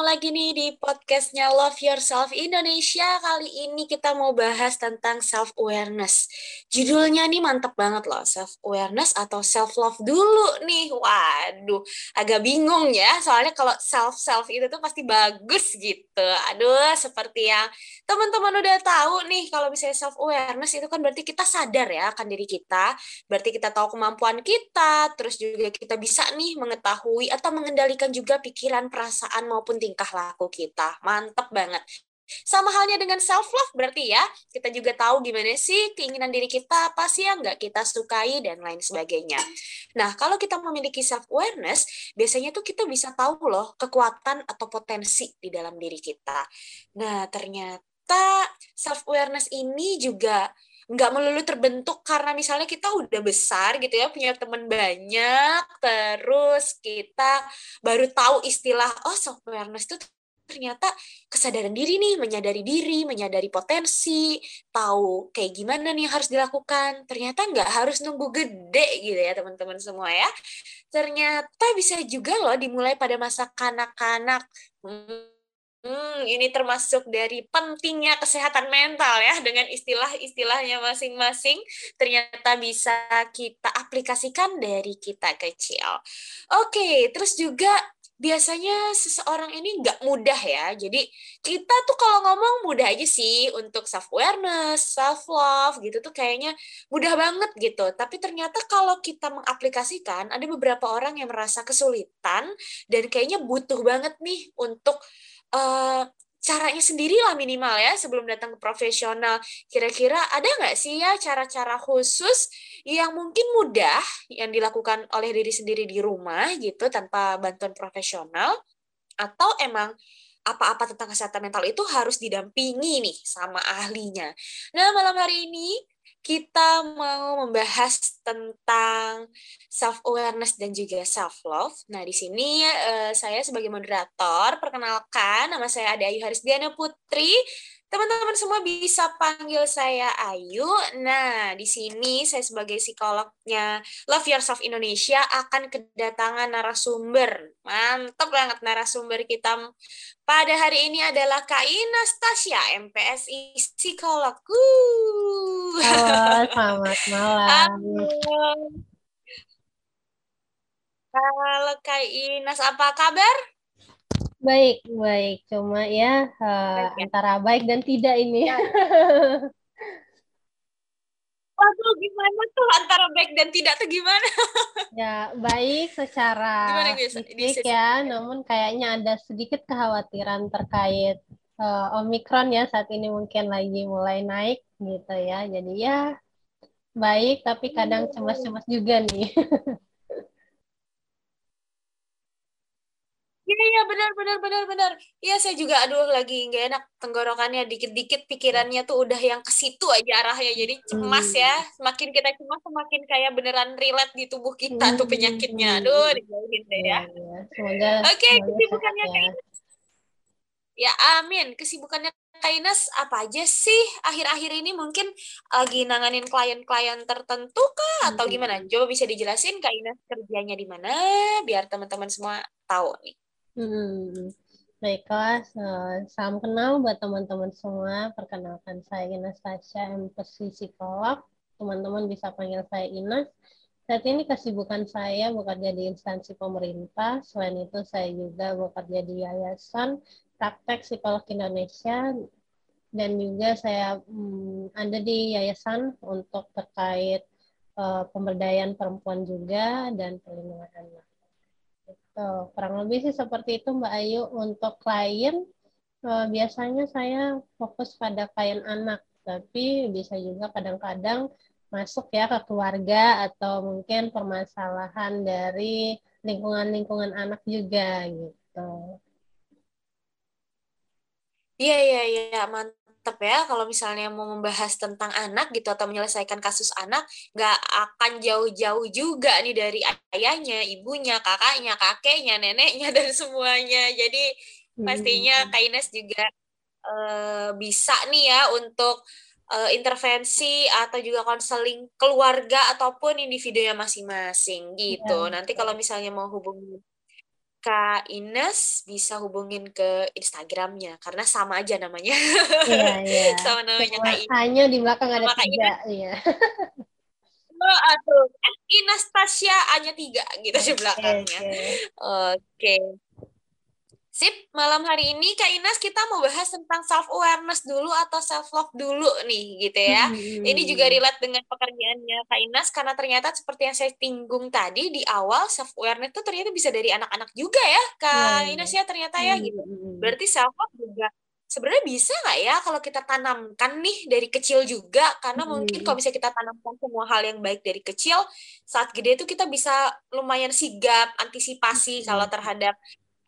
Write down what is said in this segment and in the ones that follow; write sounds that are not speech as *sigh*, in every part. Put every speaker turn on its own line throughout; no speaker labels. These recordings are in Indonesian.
ketemu lagi nih di podcastnya Love Yourself Indonesia. Kali ini kita mau bahas tentang self-awareness. Judulnya nih mantep banget loh, self-awareness atau self-love dulu nih. Waduh, agak bingung ya, soalnya kalau self-self itu tuh pasti bagus gitu. Aduh, seperti yang teman-teman udah tahu nih, kalau misalnya self-awareness itu kan berarti kita sadar ya akan diri kita, berarti kita tahu kemampuan kita, terus juga kita bisa nih mengetahui atau mengendalikan juga pikiran, perasaan, maupun tingkah laku kita. Mantep banget. Sama halnya dengan self love berarti ya, kita juga tahu gimana sih keinginan diri kita, apa sih yang nggak kita sukai dan lain sebagainya. Nah, kalau kita memiliki self awareness, biasanya tuh kita bisa tahu loh kekuatan atau potensi di dalam diri kita. Nah, ternyata self awareness ini juga nggak melulu terbentuk karena misalnya kita udah besar gitu ya punya teman banyak terus kita baru tahu istilah oh self awareness itu ternyata kesadaran diri nih menyadari diri menyadari potensi tahu kayak gimana nih harus dilakukan. Ternyata nggak harus nunggu gede gitu ya teman-teman semua ya. Ternyata bisa juga loh dimulai pada masa kanak-kanak. Hmm, Hmm, ini termasuk dari pentingnya kesehatan mental ya dengan istilah-istilahnya masing-masing ternyata bisa kita aplikasikan dari kita kecil. Oke, terus juga biasanya seseorang ini nggak mudah ya. Jadi kita tuh kalau ngomong mudah aja sih untuk self awareness, self love gitu tuh kayaknya mudah banget gitu. Tapi ternyata kalau kita mengaplikasikan ada beberapa orang yang merasa kesulitan dan kayaknya butuh banget nih untuk uh, caranya sendiri lah minimal ya sebelum datang ke profesional. Kira-kira ada nggak sih ya cara-cara khusus yang mungkin mudah yang dilakukan oleh diri sendiri di rumah gitu tanpa bantuan profesional? Atau emang apa-apa tentang kesehatan mental itu harus didampingi nih sama ahlinya. Nah, malam hari ini kita mau membahas tentang self awareness dan juga self love. Nah, di sini uh, saya sebagai moderator perkenalkan nama saya Ade Ayu Harisdiana Putri. Teman-teman semua bisa panggil saya Ayu. Nah, di sini saya sebagai psikolognya Love Yourself Indonesia akan kedatangan narasumber. Mantap banget narasumber kita pada hari ini adalah Kak Inastasia, MPSI Psikolog.
Halo, *laughs* selamat malam.
Halo Kak Inas, apa kabar?
Baik, baik. Cuma ya uh, antara baik dan tidak ini. Ya. *laughs*
Waduh, gimana tuh antara baik dan tidak tuh gimana? *laughs*
ya, baik secara gimana, fisik ya, namun kayaknya ada sedikit kekhawatiran terkait uh, Omikron ya saat ini mungkin lagi mulai naik gitu ya. Jadi ya baik tapi kadang cemas-cemas juga nih. *laughs*
Iya iya benar benar benar benar. Iya saya juga aduh lagi nggak enak tenggorokannya dikit-dikit pikirannya tuh udah yang ke situ aja arahnya jadi cemas hmm. ya. Semakin kita cemas semakin kayak beneran relate di tubuh kita hmm. tuh penyakitnya. Aduh dijauhin deh ya. ya, ya. Oke okay, kesibukannya kayak Ya amin. Kesibukannya Kainas apa aja sih akhir-akhir ini mungkin lagi nanganin klien-klien tertentu kah atau hmm. gimana? Coba bisa dijelasin Kainas kerjanya di mana biar teman-teman semua tahu nih.
Hmm. Baiklah, salam kenal buat teman-teman semua. Perkenalkan saya Ines Tasya, MPC Psikolog. Teman-teman bisa panggil saya Ines. Saat ini kesibukan saya bekerja di instansi pemerintah. Selain itu, saya juga bekerja di Yayasan Praktek Psikolog Indonesia dan juga saya hmm, ada di yayasan untuk terkait uh, pemberdayaan perempuan juga dan perlindungan anak. Gitu. Kurang lebih sih seperti itu Mbak Ayu. Untuk klien, uh, biasanya saya fokus pada klien anak, tapi bisa juga kadang-kadang masuk ya ke keluarga atau mungkin permasalahan dari lingkungan-lingkungan anak juga gitu.
Iya iya iya mantap tetap ya kalau misalnya mau membahas tentang anak gitu atau menyelesaikan kasus anak nggak akan jauh-jauh juga nih dari ayahnya, ibunya, kakaknya, kakeknya, neneknya *laughs* dan semuanya. Jadi pastinya hmm. Kak Ines juga uh, bisa nih ya untuk uh, intervensi atau juga konseling keluarga ataupun individunya masing-masing gitu. Ya, Nanti kalau misalnya mau hubungi Kak Ines bisa hubungin ke Instagramnya karena sama aja namanya.
Iya, iya. *laughs*
sama namanya Kak Ines.
Hanya di belakang ada Kak tiga, iya. *laughs*
Oh, aduh. Ines Tasya hanya tiga gitu di belakangnya. Oke. Okay. Sip, malam hari ini Kak Ines kita mau bahas tentang self awareness dulu atau self love dulu nih gitu ya. Hmm. Ini juga relate dengan pekerjaannya Kak Ines karena ternyata seperti yang saya tinggung tadi di awal self awareness itu ternyata bisa dari anak-anak juga ya Kak hmm. Ines ya ternyata ya gitu. Berarti self love juga sebenarnya bisa nggak ya kalau kita tanamkan nih dari kecil juga karena hmm. mungkin kalau bisa kita tanamkan semua hal yang baik dari kecil saat gede itu kita bisa lumayan sigap antisipasi hmm. kalau terhadap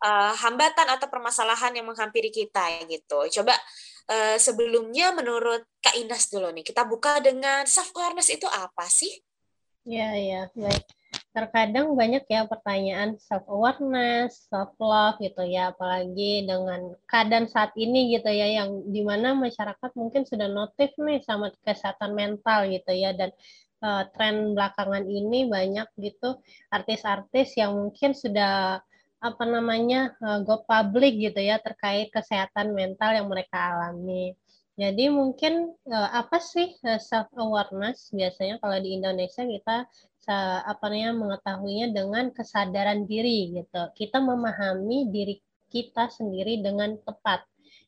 uh, hambatan atau permasalahan yang menghampiri kita gitu. Coba uh, sebelumnya menurut Kak Inas dulu nih, kita buka dengan self awareness itu apa sih?
Ya, ya, baik. Terkadang banyak ya pertanyaan self awareness, self love gitu ya, apalagi dengan keadaan saat ini gitu ya, yang di mana masyarakat mungkin sudah notif nih sama kesehatan mental gitu ya, dan uh, tren belakangan ini banyak gitu artis-artis yang mungkin sudah apa namanya uh, go public gitu ya terkait kesehatan mental yang mereka alami. Jadi mungkin uh, apa sih eh, self awareness biasanya kalau di Indonesia kita apa namanya mengetahuinya dengan kesadaran diri gitu. Kita memahami diri kita sendiri dengan tepat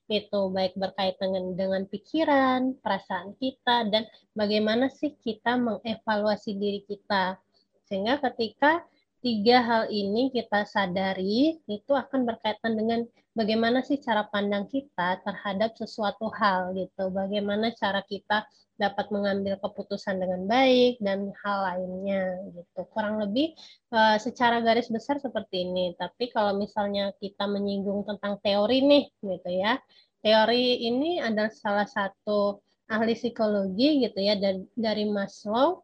itu baik berkaitan dengan, dengan pikiran, perasaan kita dan bagaimana sih kita mengevaluasi diri kita. Sehingga ketika tiga hal ini kita sadari itu akan berkaitan dengan bagaimana sih cara pandang kita terhadap sesuatu hal gitu. Bagaimana cara kita dapat mengambil keputusan dengan baik dan hal lainnya gitu. Kurang lebih uh, secara garis besar seperti ini. Tapi kalau misalnya kita menyinggung tentang teori nih gitu ya. Teori ini adalah salah satu ahli psikologi gitu ya dari, dari Maslow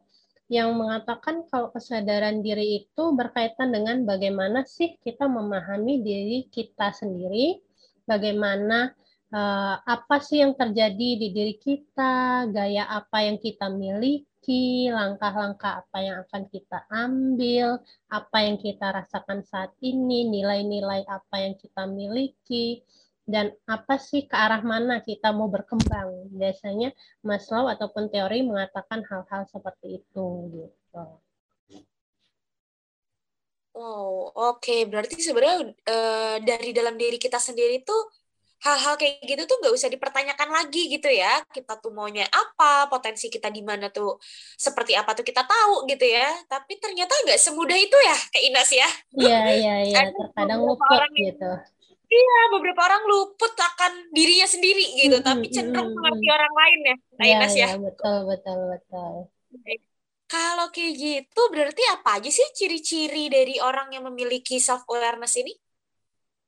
yang mengatakan kalau kesadaran diri itu berkaitan dengan bagaimana sih kita memahami diri kita sendiri, bagaimana uh, apa sih yang terjadi di diri kita, gaya apa yang kita miliki, langkah-langkah apa yang akan kita ambil, apa yang kita rasakan saat ini, nilai-nilai apa yang kita miliki dan apa sih ke arah mana kita mau berkembang. Biasanya Maslow ataupun teori mengatakan hal-hal seperti itu gitu.
Oh, oke. Okay. Berarti sebenarnya e, dari dalam diri kita sendiri tuh hal-hal kayak gitu tuh nggak usah dipertanyakan lagi gitu ya. Kita tuh maunya apa, potensi kita di mana tuh seperti apa tuh kita tahu gitu ya. Tapi ternyata nggak semudah itu ya, kayak Inas ya.
Iya, iya, iya. *laughs* Terkadang luput gitu.
Iya, beberapa orang luput akan dirinya sendiri gitu, hmm, tapi cenderung mengerti hmm. orang lain ya, Kak ya, ya.
ya. Betul, betul, betul.
Kalau kayak gitu, berarti apa aja sih ciri-ciri dari orang yang memiliki self awareness ini?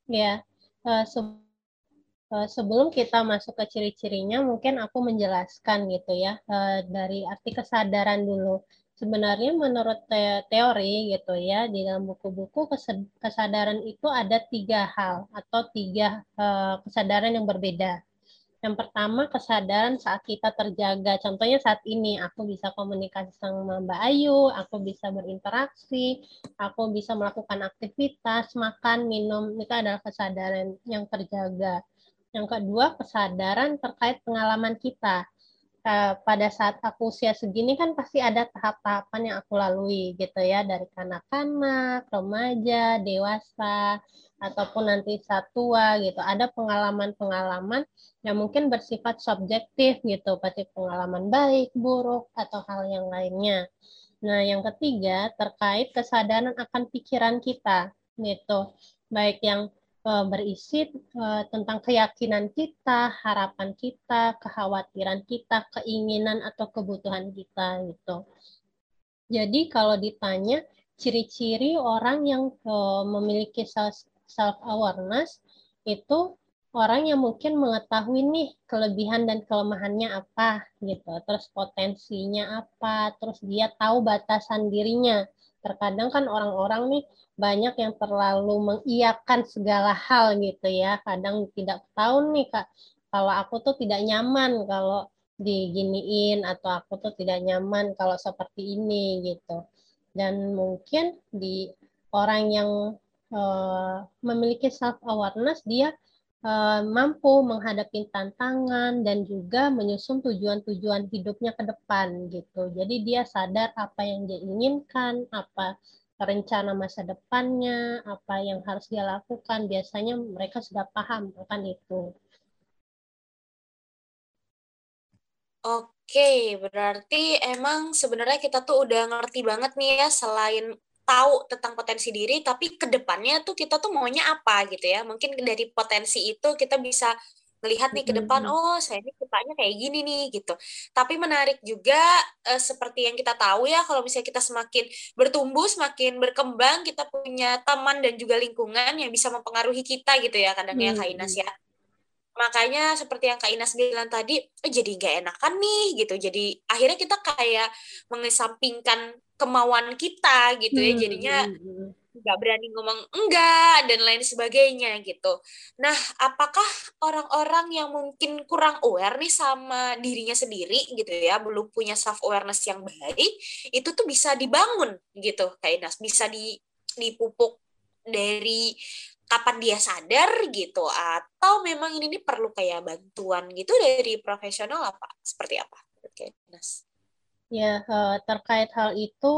Ya, uh, se uh, sebelum kita masuk ke ciri-cirinya, mungkin aku menjelaskan gitu ya uh, dari arti kesadaran dulu sebenarnya menurut te teori gitu ya di dalam buku-buku kesadaran itu ada tiga hal atau tiga uh, kesadaran yang berbeda. Yang pertama kesadaran saat kita terjaga. Contohnya saat ini aku bisa komunikasi sama Mbak Ayu, aku bisa berinteraksi, aku bisa melakukan aktivitas, makan, minum. Itu adalah kesadaran yang terjaga. Yang kedua kesadaran terkait pengalaman kita uh, pada saat aku usia segini kan pasti ada tahap-tahapan yang aku lalui gitu ya dari kanak-kanak, remaja, dewasa ataupun nanti saat tua gitu. Ada pengalaman-pengalaman yang mungkin bersifat subjektif gitu, pasti pengalaman baik, buruk atau hal yang lainnya. Nah, yang ketiga terkait kesadaran akan pikiran kita gitu. Baik yang berisi uh, tentang keyakinan kita, harapan kita, kekhawatiran kita, keinginan atau kebutuhan kita gitu. Jadi kalau ditanya ciri-ciri orang yang uh, memiliki self awareness itu orang yang mungkin mengetahui nih kelebihan dan kelemahannya apa gitu, terus potensinya apa, terus dia tahu batasan dirinya terkadang kan orang-orang nih banyak yang terlalu mengiyakan segala hal gitu ya. Kadang tidak tahu nih kak kalau aku tuh tidak nyaman kalau diginiin atau aku tuh tidak nyaman kalau seperti ini gitu. Dan mungkin di orang yang uh, memiliki self awareness dia mampu menghadapi tantangan dan juga menyusun tujuan-tujuan hidupnya ke depan gitu. Jadi dia sadar apa yang dia inginkan, apa rencana masa depannya, apa yang harus dia lakukan. Biasanya mereka sudah paham akan itu.
Oke, berarti emang sebenarnya kita tuh udah ngerti banget nih ya selain tahu tentang potensi diri, tapi ke depannya tuh kita tuh maunya apa gitu ya. Mungkin dari potensi itu kita bisa melihat nih ke depan, oh saya ini sukanya kayak gini nih gitu. Tapi menarik juga eh, seperti yang kita tahu ya, kalau misalnya kita semakin bertumbuh, semakin berkembang, kita punya teman dan juga lingkungan yang bisa mempengaruhi kita gitu ya, kadang hmm. Kak Inas ya makanya seperti yang Kak Inas bilang tadi eh, jadi gak enakan nih gitu jadi akhirnya kita kayak mengesampingkan kemauan kita gitu ya jadinya hmm, hmm, hmm. nggak berani ngomong enggak dan lain sebagainya gitu. Nah, apakah orang-orang yang mungkin kurang aware nih sama dirinya sendiri gitu ya, belum punya self awareness yang baik, itu tuh bisa dibangun gitu, Kak Inas, bisa di dipupuk dari kapan dia sadar gitu atau memang ini, ini perlu kayak bantuan gitu dari profesional apa seperti apa oke Nas
ya eh, terkait hal itu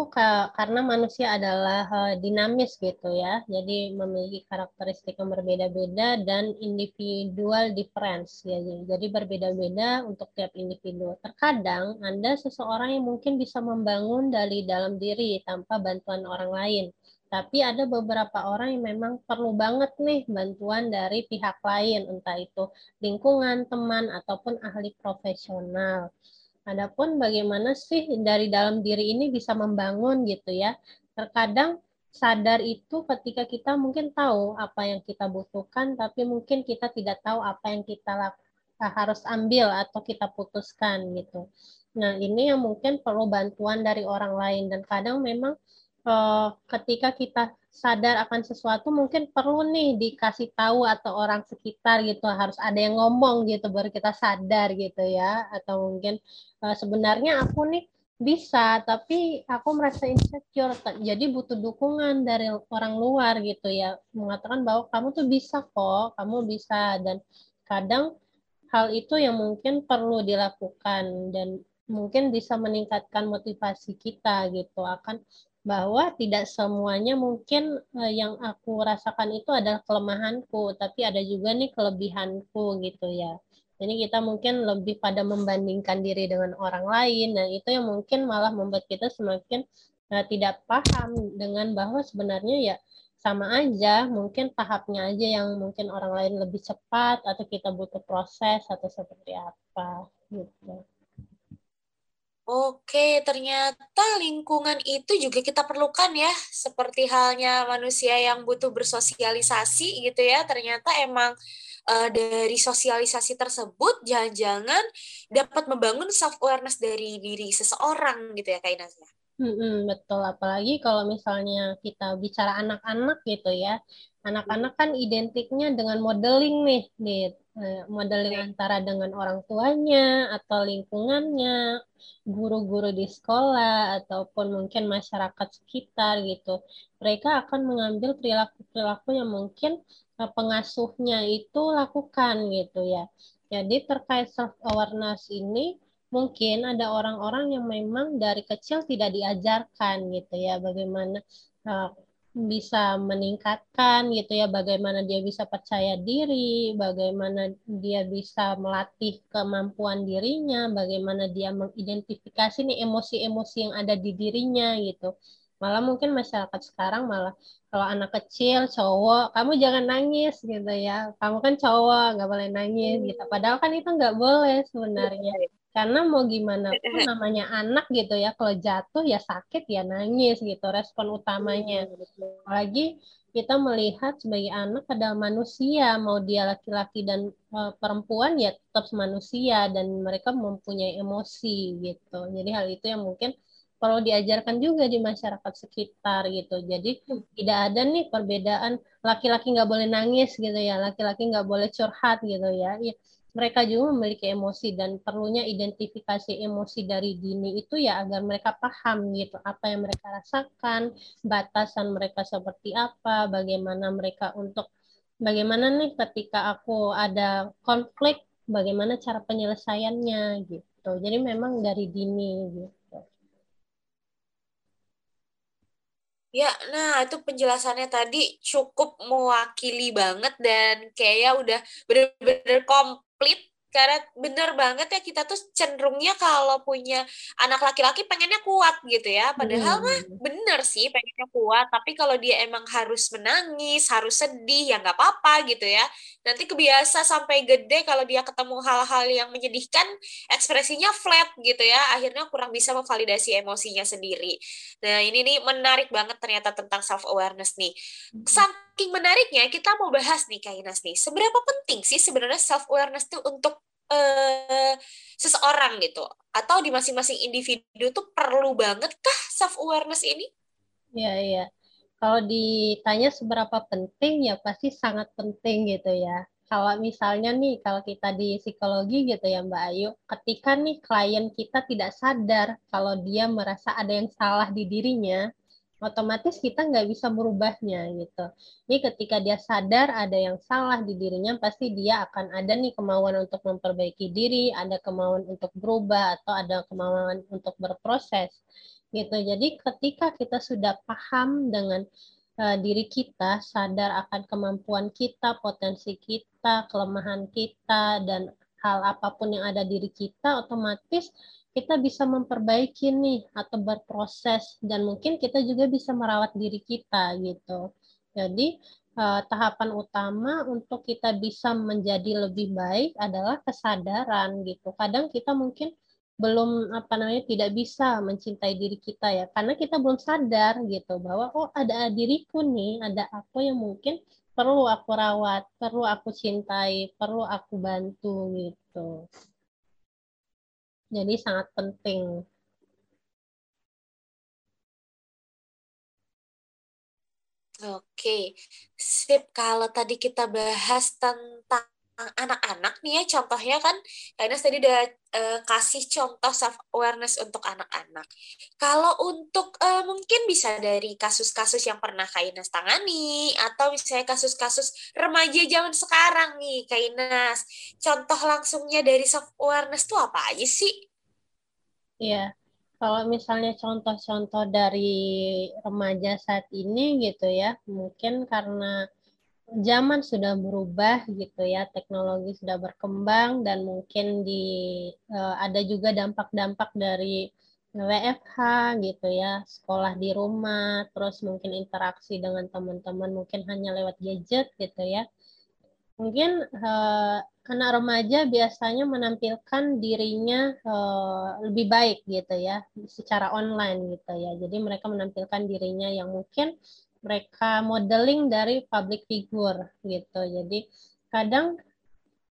karena manusia adalah eh, dinamis gitu ya. Jadi memiliki karakteristik yang berbeda-beda dan individual difference ya. Jadi berbeda-beda untuk tiap individu. Terkadang anda seseorang yang mungkin bisa membangun dari dalam diri tanpa bantuan orang lain. Tapi ada beberapa orang yang memang perlu banget nih bantuan dari pihak lain, entah itu lingkungan, teman, ataupun ahli profesional. Adapun bagaimana sih dari dalam diri ini bisa membangun gitu ya. Terkadang sadar itu ketika kita mungkin tahu apa yang kita butuhkan, tapi mungkin kita tidak tahu apa yang kita harus ambil atau kita putuskan gitu. Nah ini yang mungkin perlu bantuan dari orang lain dan kadang memang uh, ketika kita sadar akan sesuatu mungkin perlu nih dikasih tahu atau orang sekitar gitu harus ada yang ngomong gitu baru kita sadar gitu ya. Atau mungkin uh, sebenarnya aku nih bisa tapi aku merasa insecure jadi butuh dukungan dari orang luar gitu ya. Mengatakan bahwa kamu tuh bisa kok kamu bisa. Dan kadang hal itu yang mungkin perlu dilakukan dan mungkin bisa meningkatkan motivasi kita gitu. Akan bahwa tidak semuanya mungkin uh, yang aku rasakan itu adalah kelemahanku, tapi ada juga nih kelebihanku gitu ya. Jadi kita mungkin lebih pada membandingkan diri dengan orang lain dan itu yang mungkin malah membuat kita semakin uh, tidak paham dengan bahwa sebenarnya ya sama aja, mungkin tahapnya aja yang mungkin orang lain lebih cepat atau kita butuh proses atau seperti apa gitu.
Oke, ternyata lingkungan itu juga kita perlukan ya, seperti halnya manusia yang butuh bersosialisasi gitu ya. Ternyata emang uh, dari sosialisasi tersebut jangan-jangan dapat membangun self awareness dari diri seseorang gitu ya, Kak Inas ya.
Hmm, betul, apalagi kalau misalnya kita bicara anak-anak gitu ya. Anak-anak kan identiknya dengan modeling nih, nih modeling antara dengan orang tuanya atau lingkungannya, guru-guru di sekolah ataupun mungkin masyarakat sekitar gitu. Mereka akan mengambil perilaku-perilaku yang mungkin eh, pengasuhnya itu lakukan gitu ya. Jadi terkait self awareness ini mungkin ada orang-orang yang memang dari kecil tidak diajarkan gitu ya bagaimana uh, bisa meningkatkan gitu ya bagaimana dia bisa percaya diri, bagaimana dia bisa melatih kemampuan dirinya, bagaimana dia mengidentifikasi nih emosi-emosi yang ada di dirinya gitu. Malah mungkin masyarakat sekarang malah kalau anak kecil cowok kamu jangan nangis gitu ya. Kamu kan cowok nggak boleh nangis gitu. Padahal kan itu nggak boleh sebenarnya karena mau gimana pun namanya anak gitu ya kalau jatuh ya sakit ya nangis gitu respon utamanya. Iya, apalagi kita melihat sebagai anak adalah manusia mau dia laki-laki dan uh, perempuan ya tetap manusia dan mereka mempunyai emosi gitu. Jadi hal itu yang mungkin perlu diajarkan juga di masyarakat sekitar gitu. Jadi tidak ada nih perbedaan laki-laki nggak boleh nangis gitu ya laki-laki nggak boleh curhat gitu ya, ya mereka juga memiliki emosi dan perlunya identifikasi emosi dari dini itu ya agar mereka paham gitu apa yang mereka rasakan, batasan mereka seperti apa, bagaimana mereka untuk bagaimana nih ketika aku ada konflik, bagaimana cara penyelesaiannya gitu. Jadi memang dari dini gitu.
Ya, nah itu penjelasannya tadi cukup mewakili banget dan kayaknya udah bener-bener komplit pelit karena bener banget ya kita tuh cenderungnya kalau punya anak laki-laki pengennya kuat gitu ya. Padahal mah hmm. bener sih pengennya kuat. Tapi kalau dia emang harus menangis harus sedih ya nggak apa-apa gitu ya. Nanti kebiasa sampai gede kalau dia ketemu hal-hal yang menyedihkan ekspresinya flat gitu ya. Akhirnya kurang bisa memvalidasi emosinya sendiri. Nah ini nih menarik banget ternyata tentang self awareness nih. Hmm. saking menariknya kita mau bahas nih Kak Inas nih seberapa penting sih sebenarnya self awareness tuh untuk uh, seseorang gitu atau di masing-masing individu tuh perlu banget kah self awareness ini?
Iya iya. Kalau ditanya seberapa penting ya pasti sangat penting gitu ya. Kalau misalnya nih kalau kita di psikologi gitu ya Mbak Ayu, ketika nih klien kita tidak sadar kalau dia merasa ada yang salah di dirinya, otomatis kita nggak bisa merubahnya gitu. Ini ketika dia sadar ada yang salah di dirinya, pasti dia akan ada nih kemauan untuk memperbaiki diri, ada kemauan untuk berubah atau ada kemauan untuk berproses gitu. Jadi ketika kita sudah paham dengan uh, diri kita, sadar akan kemampuan kita, potensi kita, kelemahan kita dan hal apa pun yang ada diri kita, otomatis kita bisa memperbaiki nih atau berproses dan mungkin kita juga bisa merawat diri kita gitu. Jadi uh, tahapan utama untuk kita bisa menjadi lebih baik adalah kesadaran gitu. Kadang kita mungkin belum apa namanya tidak bisa mencintai diri kita ya karena kita belum sadar gitu bahwa oh ada diriku nih, ada aku yang mungkin perlu aku rawat, perlu aku cintai, perlu aku bantu gitu. Jadi sangat penting.
Oke, sip. Kalau tadi kita bahas tentang anak-anak nih ya contohnya kan Kainas tadi udah uh, kasih contoh self awareness untuk anak-anak. Kalau untuk uh, mungkin bisa dari kasus-kasus yang pernah Kainas tangani atau misalnya kasus-kasus remaja zaman sekarang nih Kainas. Contoh langsungnya dari self awareness tuh apa aja sih?
Iya. Kalau misalnya contoh-contoh dari remaja saat ini gitu ya, mungkin karena zaman sudah berubah gitu ya, teknologi sudah berkembang dan mungkin di uh, ada juga dampak-dampak dari WFH gitu ya, sekolah di rumah, terus mungkin interaksi dengan teman-teman mungkin hanya lewat gadget gitu ya. Mungkin uh, anak remaja biasanya menampilkan dirinya uh, lebih baik gitu ya, secara online gitu ya. Jadi mereka menampilkan dirinya yang mungkin mereka modeling dari public figure gitu. Jadi kadang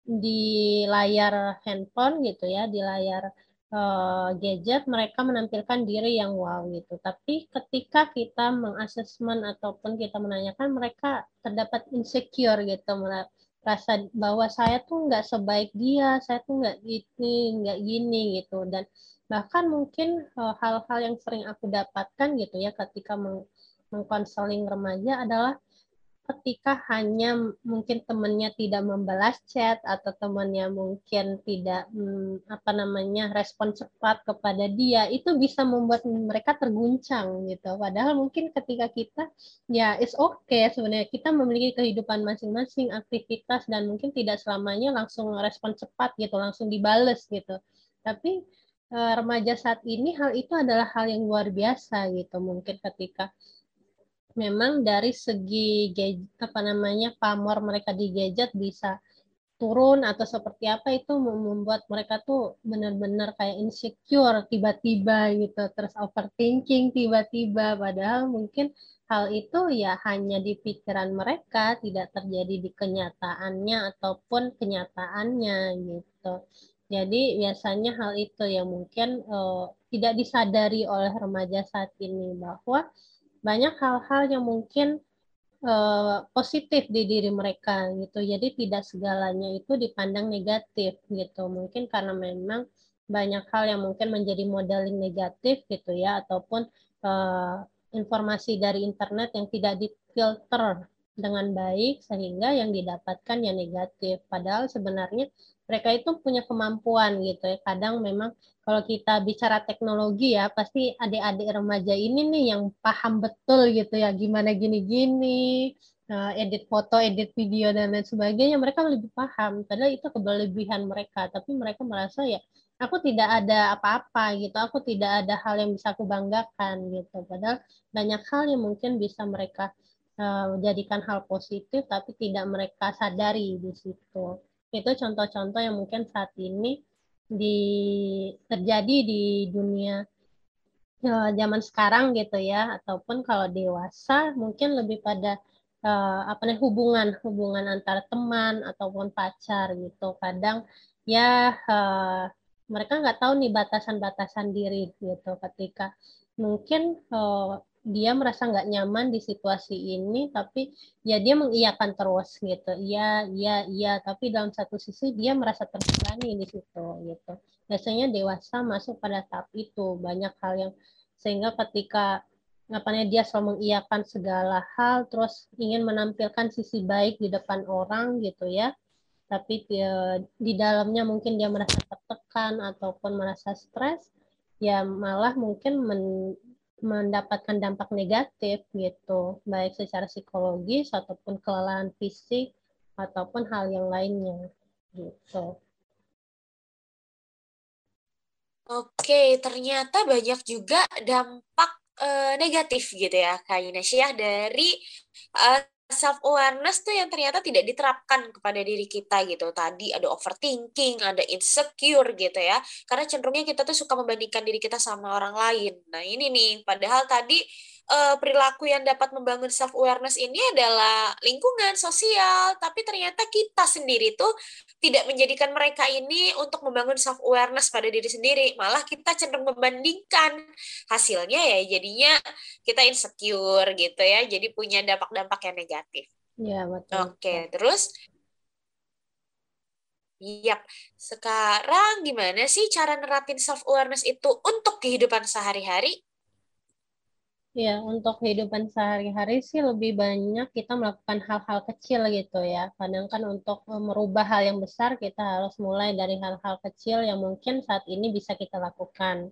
di layar handphone gitu ya, di layar uh, gadget mereka menampilkan diri yang wow gitu. Tapi ketika kita mengasesmen ataupun kita menanyakan mereka terdapat insecure gitu, merasa bahwa saya tuh nggak sebaik dia, saya tuh nggak gini, nggak gini gitu. Dan bahkan mungkin eh, hal-hal yang sering aku dapatkan gitu ya ketika mengkonseling remaja adalah ketika hanya mungkin temannya tidak membalas chat atau temannya mungkin tidak hmm, apa namanya respon cepat kepada dia itu bisa membuat mereka terguncang gitu. Padahal mungkin ketika kita ya is okay sebenarnya. Kita memiliki kehidupan masing-masing aktivitas dan mungkin tidak selamanya langsung respon cepat gitu langsung dibales gitu. Tapi eh, remaja saat ini hal itu adalah hal yang luar biasa gitu. Mungkin ketika memang dari segi gadget, apa namanya pamor mereka di gadget bisa turun atau seperti apa itu membuat mereka tuh benar-benar kayak insecure tiba-tiba gitu terus overthinking tiba-tiba. Padahal mungkin hal itu ya hanya di pikiran mereka tidak terjadi di kenyataannya ataupun kenyataannya gitu. Jadi biasanya hal itu yang mungkin uh, tidak disadari oleh remaja saat ini bahwa banyak hal-hal yang mungkin uh, positif di diri mereka gitu. Jadi tidak segalanya itu dipandang negatif gitu. Mungkin karena memang banyak hal yang mungkin menjadi modeling negatif gitu ya ataupun uh, informasi dari internet yang tidak difilter dengan baik sehingga yang didapatkan yang negatif. Padahal sebenarnya mereka itu punya kemampuan gitu ya. Kadang memang kalau kita bicara teknologi ya pasti adik-adik remaja ini nih yang paham betul gitu ya gimana gini-gini eh, edit foto, edit video dan lain sebagainya mereka lebih paham. Padahal itu kelebihan mereka, tapi mereka merasa ya aku tidak ada apa-apa gitu, aku tidak ada hal yang bisa aku banggakan gitu. Padahal banyak hal yang mungkin bisa mereka uh, jadikan hal positif, tapi tidak mereka sadari di situ. Itu contoh-contoh yang mungkin saat ini di terjadi di dunia uh, zaman sekarang gitu ya, ataupun kalau dewasa mungkin lebih pada uh, apa nih hubungan hubungan antara teman ataupun pacar gitu. Kadang ya uh, mereka nggak tahu nih batasan-batasan diri gitu ketika mungkin uh, dia merasa nggak nyaman di situasi ini tapi ya dia mengiyakan terus gitu. Iya iya iya. Tapi dalam satu sisi dia merasa terbebani di situ gitu. Biasanya dewasa masuk pada tahap itu. Banyak hal yang sehingga ketika ngapain dia selalu mengiyakan segala hal terus ingin menampilkan sisi baik di depan orang gitu ya. Tapi dia, di dalamnya mungkin dia merasa tertekan ataupun merasa stres, ya malah mungkin men, mendapatkan dampak negatif gitu, baik secara psikologis ataupun kelelahan fisik ataupun hal yang lainnya gitu.
Oke, ternyata banyak juga dampak e, negatif gitu ya, Kak Inasyah, dari e, self awareness tuh yang ternyata tidak diterapkan kepada diri kita gitu. Tadi ada overthinking, ada insecure gitu ya. Karena cenderungnya kita tuh suka membandingkan diri kita sama orang lain. Nah, ini nih padahal tadi uh, perilaku yang dapat membangun self awareness ini adalah lingkungan sosial, tapi ternyata kita sendiri tuh tidak menjadikan mereka ini untuk membangun self awareness pada diri sendiri, malah kita cenderung membandingkan hasilnya ya jadinya kita insecure gitu ya, jadi punya dampak-dampak yang negatif.
Iya, betul.
Oke, terus Yap, sekarang gimana sih cara nerapin self awareness itu untuk kehidupan sehari-hari?
Ya, untuk kehidupan sehari-hari sih lebih banyak kita melakukan hal-hal kecil gitu ya. Kadang kan untuk eh, merubah hal yang besar kita harus mulai dari hal-hal kecil yang mungkin saat ini bisa kita lakukan.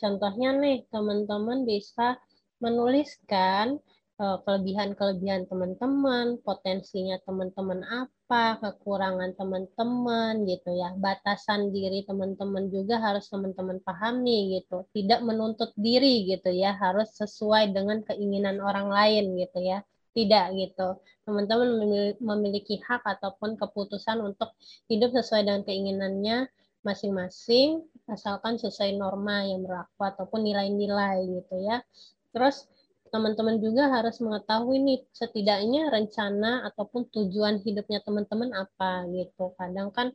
Contohnya nih, teman-teman bisa menuliskan kelebihan-kelebihan teman-teman, potensinya teman-teman apa, kekurangan teman-teman gitu ya. Batasan diri teman-teman juga harus teman-teman pahami gitu. Tidak menuntut diri gitu ya, harus sesuai dengan keinginan orang lain gitu ya. Tidak gitu. Teman-teman memiliki hak ataupun keputusan untuk hidup sesuai dengan keinginannya masing-masing asalkan sesuai norma yang berlaku ataupun nilai-nilai gitu ya. Terus teman-teman juga harus mengetahui nih setidaknya rencana ataupun tujuan hidupnya teman-teman apa gitu. Kadang kan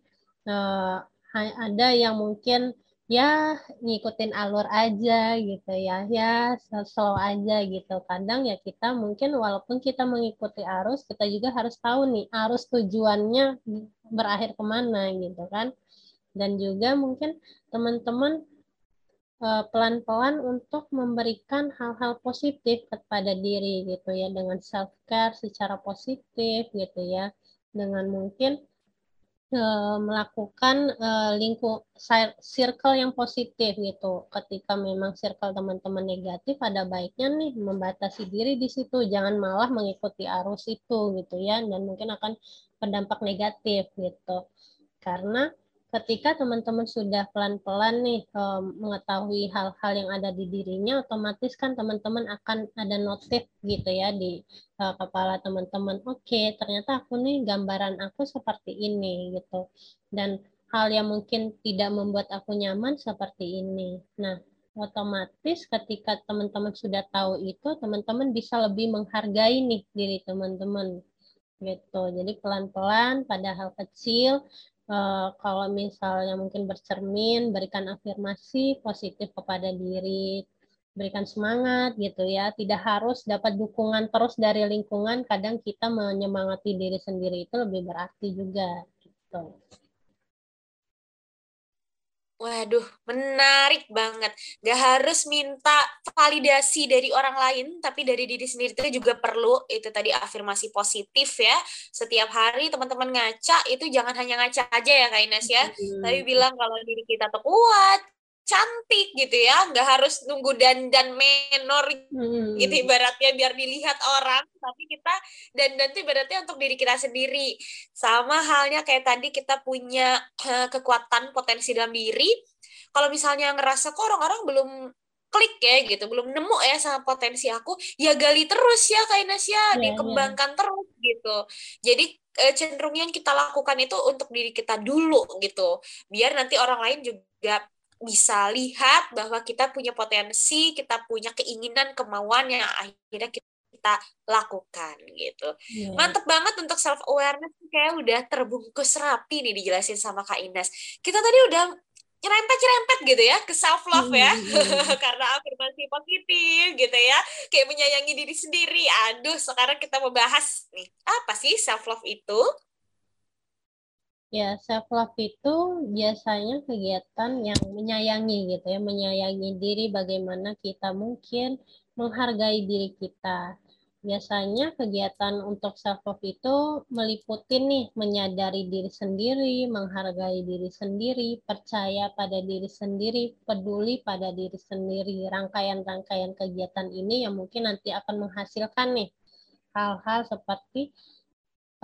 uh, ada yang mungkin ya ngikutin alur aja gitu ya. Ya slow aja gitu. Kadang ya kita mungkin walaupun kita mengikuti arus kita juga harus tahu nih arus tujuannya berakhir ke mana gitu kan. Dan juga mungkin teman-teman Eh, pelan-pelan untuk memberikan hal-hal positif kepada diri gitu ya dengan self care secara positif gitu ya dengan mungkin uh, melakukan uh, lingkup circle yang positif gitu. Ketika memang circle teman-teman negatif ada baiknya nih membatasi diri di situ. Jangan malah mengikuti arus itu gitu ya dan mungkin akan berdampak negatif gitu. Karena ketika teman-teman sudah pelan-pelan nih mengetahui hal-hal yang ada di dirinya, otomatis kan teman-teman akan ada notif gitu ya di uh, kepala teman-teman. Oke, okay, ternyata aku nih gambaran aku seperti ini gitu. Dan hal yang mungkin tidak membuat aku nyaman seperti ini. Nah, otomatis ketika teman-teman sudah tahu itu, teman-teman bisa lebih menghargai nih diri teman-teman gitu. Jadi pelan-pelan pada hal kecil Uh, kalau misalnya mungkin bercermin, berikan afirmasi positif kepada diri. berikan semangat gitu ya. Tidak harus dapat dukungan terus dari lingkungan, kadang kita menyemangati diri sendiri itu lebih berarti juga gitu.
Waduh, menarik banget. Gak harus minta validasi dari orang lain, tapi dari diri sendiri itu juga perlu. Itu tadi afirmasi positif ya. Setiap hari teman-teman ngaca, itu jangan hanya ngaca aja ya Kak Ines ya. Hmm. Tapi bilang kalau diri kita tuh kuat, cantik gitu ya nggak harus nunggu dandan menor hmm. gitu ibaratnya biar dilihat orang tapi kita dandan itu ibaratnya untuk diri kita sendiri sama halnya kayak tadi kita punya uh, kekuatan potensi dalam diri kalau misalnya ngerasa kok orang-orang belum klik ya gitu belum nemu ya sama potensi aku ya gali terus ya kayak Nasya yeah, dikembangkan yeah. terus gitu jadi eh, cenderung yang kita lakukan itu untuk diri kita dulu gitu biar nanti orang lain juga bisa lihat bahwa kita punya potensi, kita punya keinginan, kemauan yang akhirnya kita lakukan gitu. Yeah. Mantep banget untuk self awareness kayak udah terbungkus rapi nih dijelasin sama Kak Ines. Kita tadi udah nyerempet-nyerempet gitu ya ke self love ya hmm. *laughs* karena afirmasi positif gitu ya kayak menyayangi diri sendiri aduh sekarang kita mau bahas nih apa sih self love itu
Ya, self love itu biasanya kegiatan yang menyayangi gitu ya, menyayangi diri bagaimana kita mungkin menghargai diri kita. Biasanya kegiatan untuk self love itu meliputi nih menyadari diri sendiri, menghargai diri sendiri, percaya pada diri sendiri, peduli pada diri sendiri. Rangkaian-rangkaian kegiatan ini yang mungkin nanti akan menghasilkan nih hal-hal seperti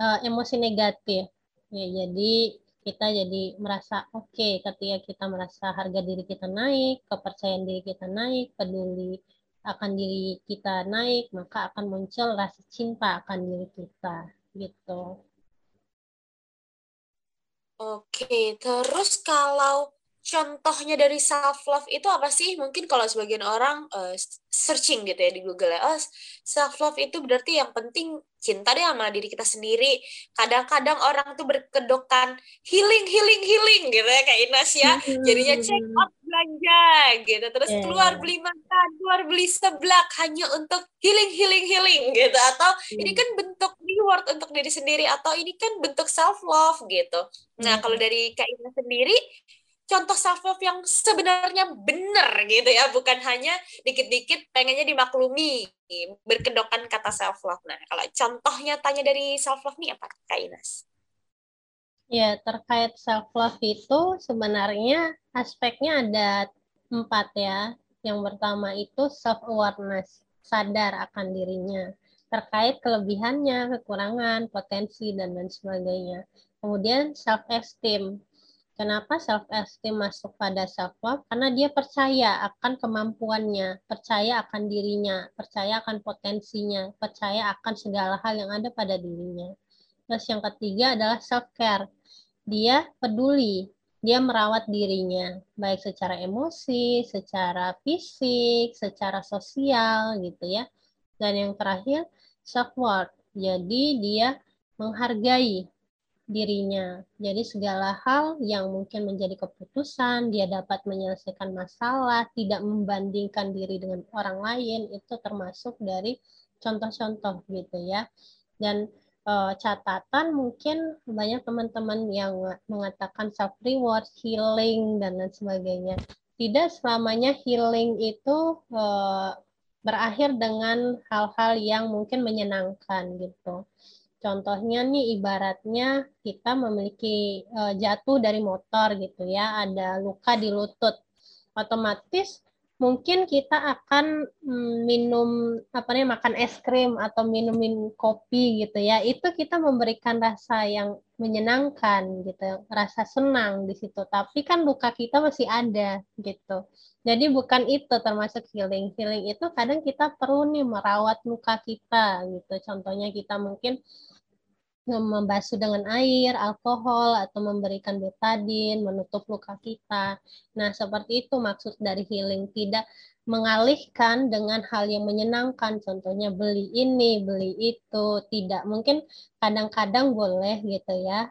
uh, emosi negatif Ya, jadi kita jadi merasa oke okay, ketika kita merasa harga diri kita naik, kepercayaan diri kita naik, peduli akan diri kita naik, maka akan muncul rasa cinta akan diri kita gitu.
Oke, terus kalau contohnya dari self love itu apa sih? Mungkin kalau sebagian orang uh, searching gitu ya di Google ya, oh, self love itu berarti yang penting cinta deh sama diri kita sendiri. Kadang-kadang orang tuh berkedokan healing, healing, healing gitu ya kayak Inas ya. Jadinya check out belanja gitu, terus yeah. keluar beli makan, keluar beli seblak hanya untuk healing, healing, healing gitu. Atau mm. ini kan bentuk reward untuk diri sendiri atau ini kan bentuk self love gitu. Nah kalau dari Kak Ina sendiri contoh self love yang sebenarnya benar gitu ya, bukan hanya dikit-dikit pengennya dimaklumi berkedokan kata self love. Nah, kalau contohnya tanya dari self love nih apa, Kak Ines?
Ya, terkait self love itu sebenarnya aspeknya ada empat ya. Yang pertama itu self awareness, sadar akan dirinya terkait kelebihannya, kekurangan, potensi dan lain sebagainya. Kemudian self esteem, Kenapa self esteem masuk pada self love? Karena dia percaya akan kemampuannya, percaya akan dirinya, percaya akan potensinya, percaya akan segala hal yang ada pada dirinya. Terus yang ketiga adalah self care. Dia peduli, dia merawat dirinya, baik secara emosi, secara fisik, secara sosial gitu ya. Dan yang terakhir self worth. Jadi dia menghargai dirinya. Jadi segala hal yang mungkin menjadi keputusan, dia dapat menyelesaikan masalah, tidak membandingkan diri dengan orang lain, itu termasuk dari contoh-contoh gitu ya. Dan e, catatan mungkin banyak teman-teman yang mengatakan self reward, healing dan lain sebagainya. Tidak selamanya healing itu e, berakhir dengan hal-hal yang mungkin menyenangkan gitu Contohnya nih ibaratnya kita memiliki uh, jatuh dari motor gitu ya, ada luka di lutut. Otomatis mungkin kita akan mm, minum apa nih makan es krim atau minum minum kopi gitu ya. Itu kita memberikan rasa yang menyenangkan gitu, rasa senang di situ. Tapi kan luka kita masih ada gitu. Jadi bukan itu termasuk healing. Healing itu kadang kita perlu nih merawat luka kita gitu. Contohnya kita mungkin membasuh dengan air, alkohol, atau memberikan betadin, menutup luka kita. Nah, seperti itu maksud dari healing. Tidak mengalihkan dengan hal yang menyenangkan, contohnya beli ini, beli itu. Tidak, mungkin kadang-kadang boleh gitu ya,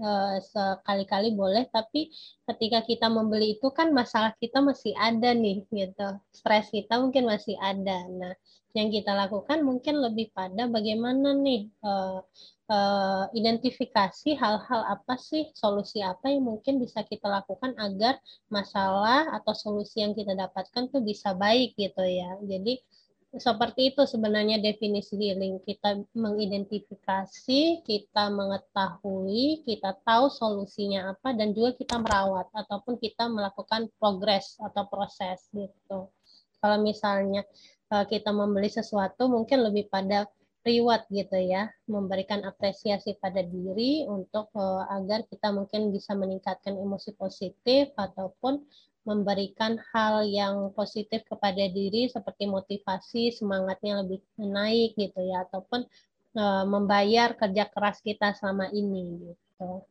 uh, sekali-kali boleh tapi ketika kita membeli itu kan masalah kita masih ada nih gitu stres kita mungkin masih ada nah yang kita lakukan mungkin lebih pada bagaimana nih uh, uh, identifikasi hal-hal apa sih solusi apa yang mungkin bisa kita lakukan agar masalah atau solusi yang kita dapatkan tuh bisa baik gitu ya jadi seperti itu sebenarnya definisi healing. Kita mengidentifikasi, kita mengetahui, kita tahu solusinya apa, dan juga kita merawat ataupun kita melakukan progres atau proses gitu. Kalau misalnya eh, kita membeli sesuatu, mungkin lebih pada reward gitu ya, memberikan apresiasi pada diri untuk uh, agar kita mungkin bisa meningkatkan emosi positif ataupun memberikan hal yang positif kepada diri seperti motivasi, semangatnya lebih naik gitu ya ataupun e, membayar kerja keras kita selama ini gitu.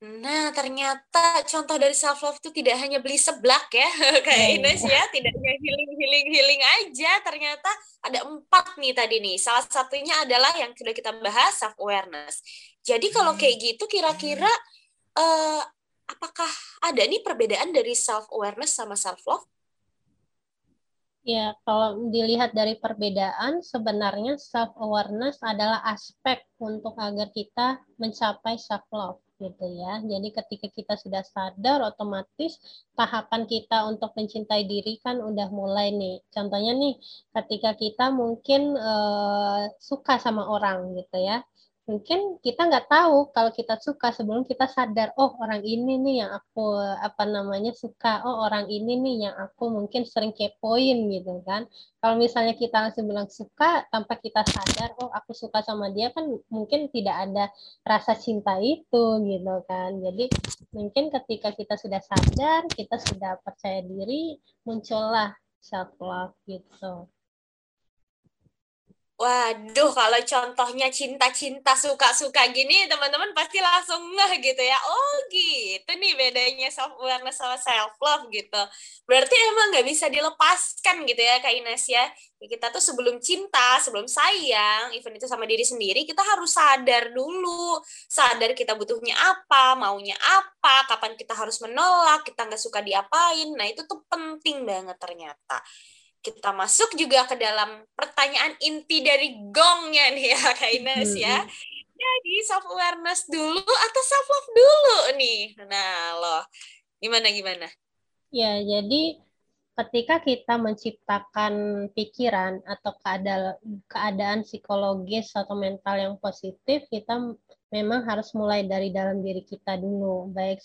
Nah, ternyata contoh dari self love itu tidak hanya beli seblak ya, *laughs* kayak yeah. Ines ya, tidak hanya healing healing healing aja. Ternyata ada empat nih tadi nih. Salah satunya adalah yang sudah kita bahas self awareness. Jadi kalau hmm. kayak gitu, kira-kira uh, apakah ada nih perbedaan dari self awareness sama self love?
Ya, kalau dilihat dari perbedaan, sebenarnya self awareness adalah aspek untuk agar kita mencapai self love gitu ya. Jadi ketika kita sudah sadar, otomatis tahapan kita untuk mencintai diri kan udah mulai nih. Contohnya nih, ketika kita mungkin uh, suka sama orang gitu ya, mungkin kita nggak tahu kalau kita suka sebelum kita sadar oh orang ini nih yang aku apa namanya suka. Oh orang ini nih yang aku mungkin sering kepoin gitu kan. Kalau misalnya kita langsung bilang suka tanpa kita sadar oh aku suka sama dia kan mungkin tidak ada rasa cinta itu gitu kan. Jadi mungkin ketika kita sudah sadar kita sudah percaya diri muncullah self love gitu
Waduh, kalau contohnya cinta-cinta suka-suka gini, teman-teman pasti langsung ngeh gitu ya. Oh gitu nih bedanya self-awareness sama self-love gitu. Berarti emang nggak bisa dilepaskan gitu ya Kak Ines ya. Kita tuh sebelum cinta, sebelum sayang, even itu sama diri sendiri, kita harus sadar dulu. Sadar kita butuhnya apa, maunya apa, kapan kita harus menolak, kita nggak suka diapain. Nah itu tuh penting banget ternyata kita masuk juga ke dalam pertanyaan inti dari gongnya nih ya Kak Ines ya. Jadi self awareness dulu atau self love dulu nih. Nah, loh. Gimana gimana?
Ya, jadi ketika kita menciptakan pikiran atau keadaan keadaan psikologis atau mental yang positif, kita memang harus mulai dari dalam diri kita dulu. Baik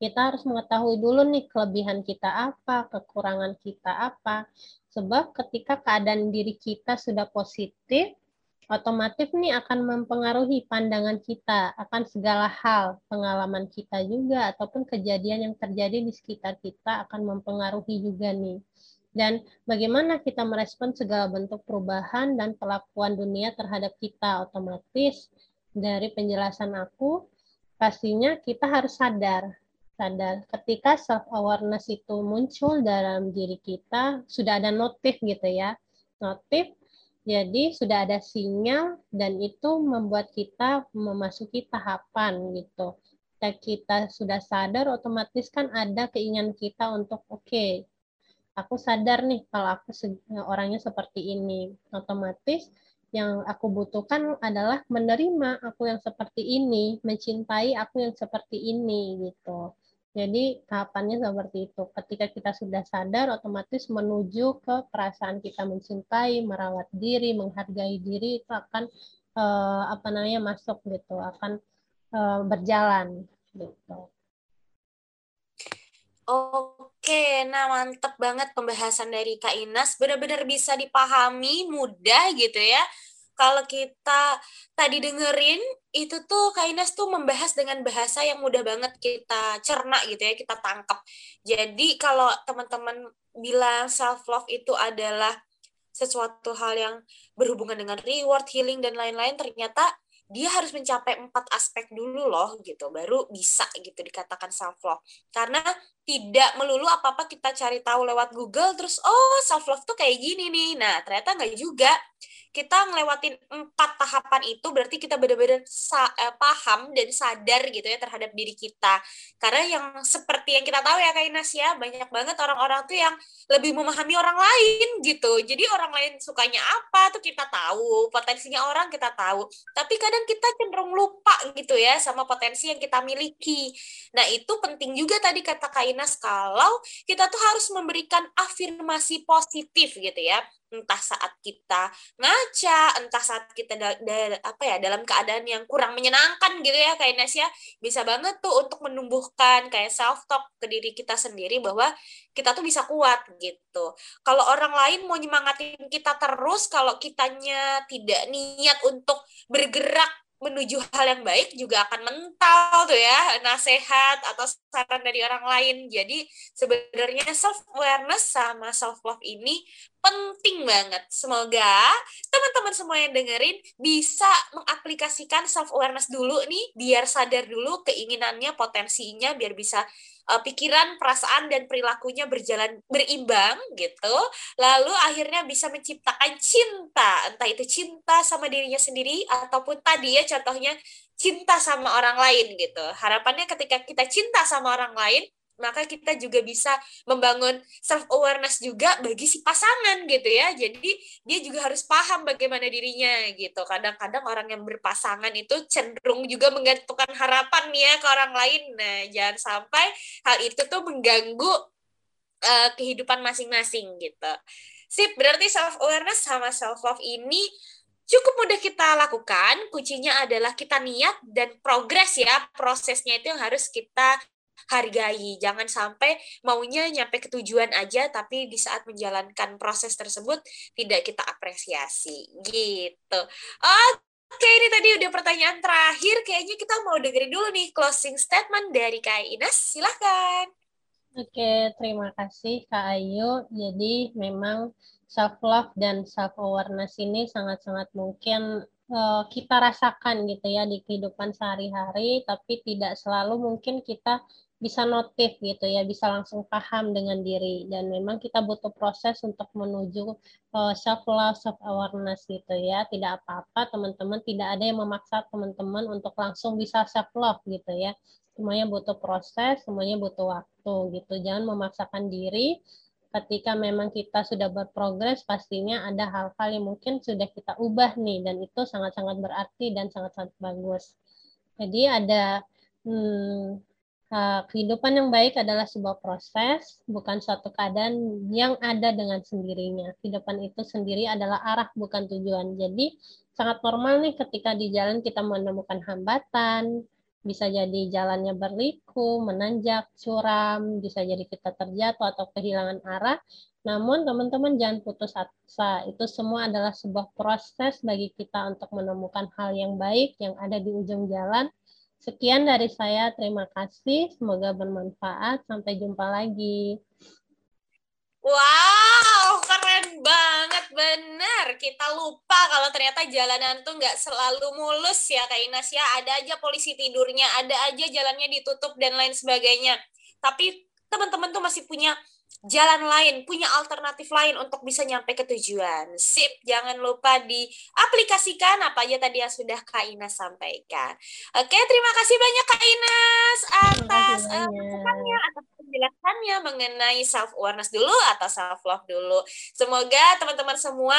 kita harus mengetahui dulu nih kelebihan kita apa, kekurangan kita apa. Sebab ketika keadaan diri kita sudah positif, otomatis nih akan mempengaruhi pandangan kita akan segala hal, pengalaman kita juga ataupun kejadian yang terjadi di sekitar kita akan mempengaruhi juga nih. Dan bagaimana kita merespon segala bentuk perubahan dan perlakuan dunia terhadap kita otomatis dari penjelasan aku pastinya kita harus sadar. Sadar ketika self awareness itu muncul dalam diri kita sudah ada notif gitu ya. Notif jadi sudah ada sinyal dan itu membuat kita memasuki tahapan gitu. Dan kita sudah sadar otomatis kan ada keinginan kita untuk oke okay, aku sadar nih kalau aku orangnya seperti ini. Otomatis yang aku butuhkan adalah menerima aku yang seperti ini, mencintai aku yang seperti ini gitu. Jadi tahapannya seperti itu. Ketika kita sudah sadar, otomatis menuju ke perasaan kita mencintai, merawat diri, menghargai diri itu akan uh, apa namanya masuk gitu, akan uh, berjalan gitu.
Oke, nah mantep banget pembahasan dari Kak Inas. Benar-benar bisa dipahami, mudah gitu ya kalau kita tadi dengerin itu tuh Kak Ines tuh membahas dengan bahasa yang mudah banget kita cerna gitu ya, kita tangkap. Jadi kalau teman-teman bilang self love itu adalah sesuatu hal yang berhubungan dengan reward, healing dan lain-lain, ternyata dia harus mencapai empat aspek dulu loh gitu baru bisa gitu dikatakan self love karena tidak melulu apa-apa kita cari tahu lewat Google terus oh self love tuh kayak gini nih. Nah, ternyata nggak juga kita ngelewatin empat tahapan itu berarti kita benar-benar eh, paham dan sadar gitu ya terhadap diri kita. Karena yang seperti yang kita tahu ya Kak Inas ya, banyak banget orang-orang tuh yang lebih memahami orang lain gitu. Jadi orang lain sukanya apa tuh kita tahu, potensinya orang kita tahu. Tapi kadang kita cenderung lupa gitu ya sama potensi yang kita miliki. Nah, itu penting juga tadi kata Kak Inas kalau kita tuh harus memberikan afirmasi positif gitu ya entah saat kita ngaca, entah saat kita da, da, apa ya dalam keadaan yang kurang menyenangkan gitu ya kayak Nes ya, bisa banget tuh untuk menumbuhkan kayak self talk ke diri kita sendiri bahwa kita tuh bisa kuat gitu. Kalau orang lain mau nyemangatin kita terus, kalau kitanya tidak niat untuk bergerak menuju hal yang baik juga akan mental tuh ya nasehat atau saran dari orang lain. Jadi sebenarnya self awareness sama self love ini penting banget semoga teman-teman semua yang dengerin bisa mengaplikasikan self awareness dulu nih biar sadar dulu keinginannya potensinya biar bisa uh, pikiran, perasaan dan perilakunya berjalan berimbang gitu. Lalu akhirnya bisa menciptakan cinta, entah itu cinta sama dirinya sendiri ataupun tadi ya contohnya cinta sama orang lain gitu. Harapannya ketika kita cinta sama orang lain, maka kita juga bisa membangun self awareness juga bagi si pasangan gitu ya jadi dia juga harus paham bagaimana dirinya gitu kadang-kadang orang yang berpasangan itu cenderung juga menggantungkan harapan ya ke orang lain nah jangan sampai hal itu tuh mengganggu uh, kehidupan masing-masing gitu sip berarti self awareness sama self love ini cukup mudah kita lakukan. Kuncinya adalah kita niat dan progres ya. Prosesnya itu yang harus kita hargai. Jangan sampai maunya nyampe ke tujuan aja tapi di saat menjalankan proses tersebut tidak kita apresiasi gitu. Oke, ini tadi udah pertanyaan terakhir. Kayaknya kita mau dengerin dulu nih closing statement dari Kak Ines. Silahkan.
Oke, terima kasih Kak Ayu. Jadi memang self-love dan self-awareness ini sangat-sangat mungkin uh, kita rasakan gitu ya di kehidupan sehari-hari, tapi tidak selalu mungkin kita bisa notif gitu ya, bisa langsung paham dengan diri dan memang kita butuh proses untuk menuju uh, self love, self awareness gitu ya. Tidak apa-apa teman-teman, tidak ada yang memaksa teman-teman untuk langsung bisa self love gitu ya. Semuanya butuh proses, semuanya butuh waktu gitu. Jangan memaksakan diri. Ketika memang kita sudah berprogres, pastinya ada hal-hal yang mungkin sudah kita ubah nih dan itu sangat-sangat berarti dan sangat-sangat bagus. Jadi ada hmm, Eh, kehidupan yang baik adalah sebuah proses, bukan suatu keadaan yang ada dengan sendirinya. Kehidupan itu sendiri adalah arah, bukan tujuan. Jadi, sangat normal nih ketika di jalan kita menemukan hambatan, bisa jadi jalannya berliku, menanjak, curam, bisa jadi kita terjatuh atau kehilangan arah. Namun teman-teman jangan putus asa. Itu semua adalah sebuah proses bagi kita untuk menemukan hal yang baik yang ada di ujung jalan Sekian dari saya, terima kasih. Semoga bermanfaat. Sampai jumpa lagi.
Wow, keren banget, benar. Kita lupa kalau ternyata jalanan tuh nggak selalu mulus ya, Kak Inas ya. Ada aja polisi tidurnya, ada aja jalannya ditutup dan lain sebagainya. Tapi teman-teman tuh masih punya jalan lain, punya alternatif lain untuk bisa nyampe ke tujuan. Sip, jangan lupa diaplikasikan apa aja tadi yang sudah Kak Inas sampaikan. Oke, terima kasih banyak Kak Inas atas uh, atas penjelasannya mengenai self awareness dulu atau self love dulu. Semoga teman-teman semua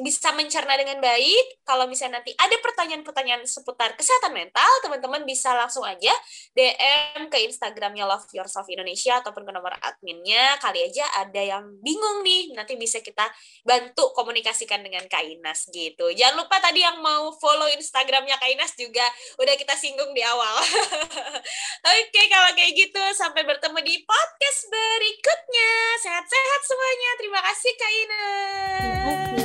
bisa mencerna dengan baik. Kalau misalnya nanti ada pertanyaan-pertanyaan seputar kesehatan mental, teman-teman bisa langsung aja DM ke Instagramnya Love Yourself Indonesia ataupun ke nomor adminnya. Kali aja ada yang bingung nih, nanti bisa kita bantu komunikasikan dengan Kak Inas gitu. Jangan lupa tadi yang mau follow Instagramnya Kak Inas juga udah kita singgung di awal. *laughs* Oke, kalau kayak gitu sampai bertemu di podcast berikutnya. Sehat-sehat semuanya. Terima kasih Kak Inas.